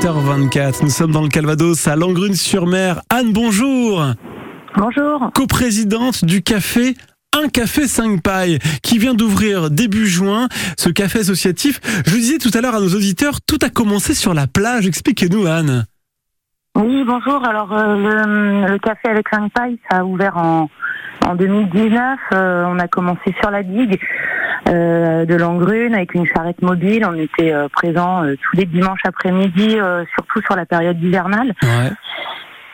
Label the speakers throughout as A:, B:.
A: 7h24. Nous sommes dans le Calvados à Langrune-sur-Mer. Anne, bonjour.
B: Bonjour.
A: Coprésidente du café un café 5 pailles qui vient d'ouvrir début juin, ce café associatif. Je disais tout à l'heure à nos auditeurs, tout a commencé sur la plage. Expliquez-nous, Anne.
B: Oui, bonjour. Alors, euh, le, café avec 5 pailles, ça a ouvert en, en 2019. Euh, on a commencé sur la digue de Langrune avec une charrette mobile. On était présents tous les dimanches après-midi, surtout sur la période hivernale.
A: Ouais.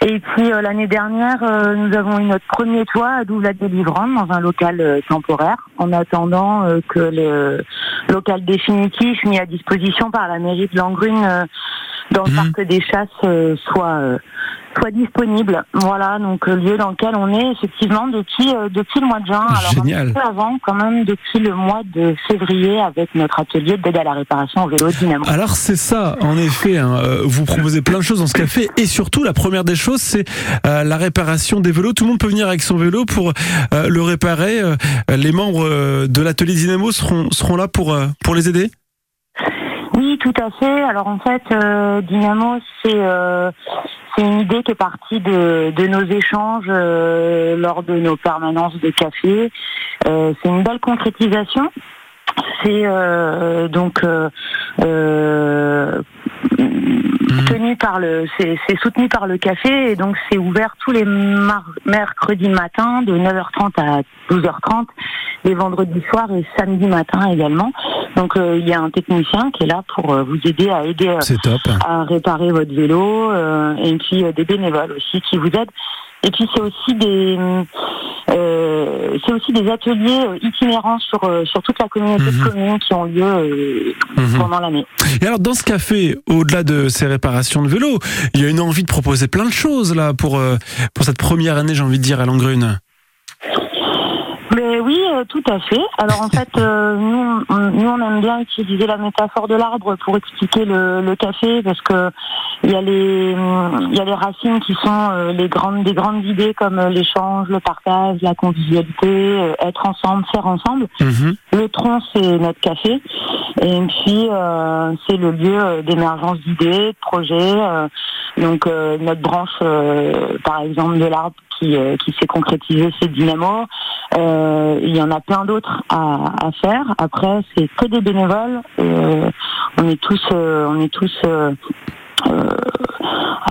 B: Et puis euh, l'année dernière, euh, nous avons eu notre premier toit à Douve-la-Délivrande dans un local euh, temporaire, en attendant que le local définitif mis à disposition par la mairie de Langrune dans le mhm. parc des chasses soit soit disponible. Voilà, donc le lieu dans lequel on est effectivement depuis depuis le mois de juin.
A: Alors Génial.
B: un peu avant, quand même, depuis le mois de février avec notre atelier d'aide à la réparation au vélo dynamo.
A: Alors c'est ça, en effet. Hein, vous proposez plein de choses dans ce café et surtout la première des choses c'est euh, la réparation des vélos. Tout le monde peut venir avec son vélo pour euh, le réparer. Euh, les membres de l'atelier Dynamo seront, seront là pour, pour les aider
B: Oui, tout à fait. Alors en fait, Dynamo, c'est c'est une idée qui est partie de, de nos échanges lors de nos permanences de café. c'est une belle concrétisation. C'est donc Mhm. tenu par le, c'est soutenu par le café et donc c'est ouvert tous les mercredis matin de 9h30 à 12h30, les vendredis soirs et samedi matin également. Donc euh, il y a un technicien qui est là pour euh, vous aider à aider
A: euh,
B: à réparer votre vélo et puis des bénévoles aussi qui vous aident. Et puis c'est aussi des euh, c'est aussi des ateliers euh, itinérants sur euh, sur toute la communauté de mhm. communes qui ont lieu mhm. pendant l'année.
A: Et alors dans ce café, au-delà de ces réparations de vélos, il y a une envie de proposer plein de choses là pour pour cette première année, j'ai envie de dire à Langrune.
B: Mais oui, tout à fait. Alors en fait, nous, on, nous, on aime bien utiliser la métaphore de l'arbre pour expliquer le, le café parce que il y a les, il y a les racines qui sont euh, les grandes, des grandes idées comme euh, l'échange, le partage, la convivialité, euh, être ensemble, faire ensemble.
A: Mhm.
B: Le tronc, c'est notre café. Et puis, c'est le lieu d'émergence d'idées, de projets. donc, notre branche, par exemple, de l'arbre qui, qui s'est concrétisée, c'est Dynamo. Il y en a plein d'autres à, à faire. Après, c'est que des bénévoles. on est tous, on est tous euh,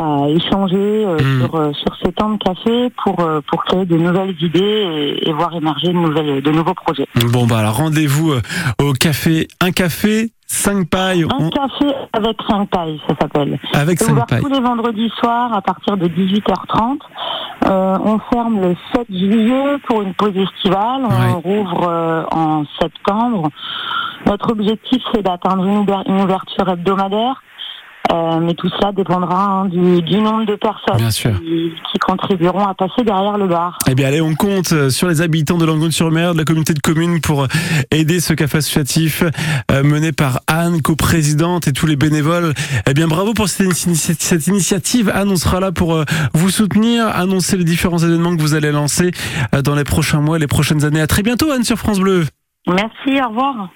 B: à échanger euh, hmm. sur, euh, sur ces temps de café pour, pour créer de nouvelles idées et, voir émerger de, nouvelles, de nouveaux projets.
A: Bon, bah alors rendez-vous au café Un Café 5 pailles.
B: Un café avec 5 pailles, ça s'appelle.
A: Avec 5 pailles.
B: tous les vendredis soirs à partir de 18h30. Euh, on ferme le 7 juillet pour une pause estivale. On rouvre en septembre. Notre objectif, c'est d'atteindre une, ouverture hebdomadaire. Euh, mais tout cela dépendra hein, du, du, nombre de personnes qui, qui, contribueront à passer derrière le bar.
A: Eh bien allez, on compte euh, sur les habitants de Langon-sur-Mer, de la communauté de communes pour aider ce café associatif euh, mené par Anne, coprésidente et tous les bénévoles. Eh bien bravo pour cette, cette initiative. Anne, on sera là pour euh, vous soutenir, annoncer les différents événements que vous allez lancer dans les prochains mois, les prochaines années. À très bientôt Anne sur France Bleu.
B: Merci, au revoir.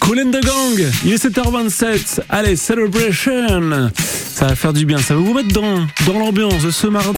A: Cool the Gang, il est 7h27. Allez, celebration. Ça va faire du bien, ça va vous mettre dans, dans l'ambiance de ce mardi.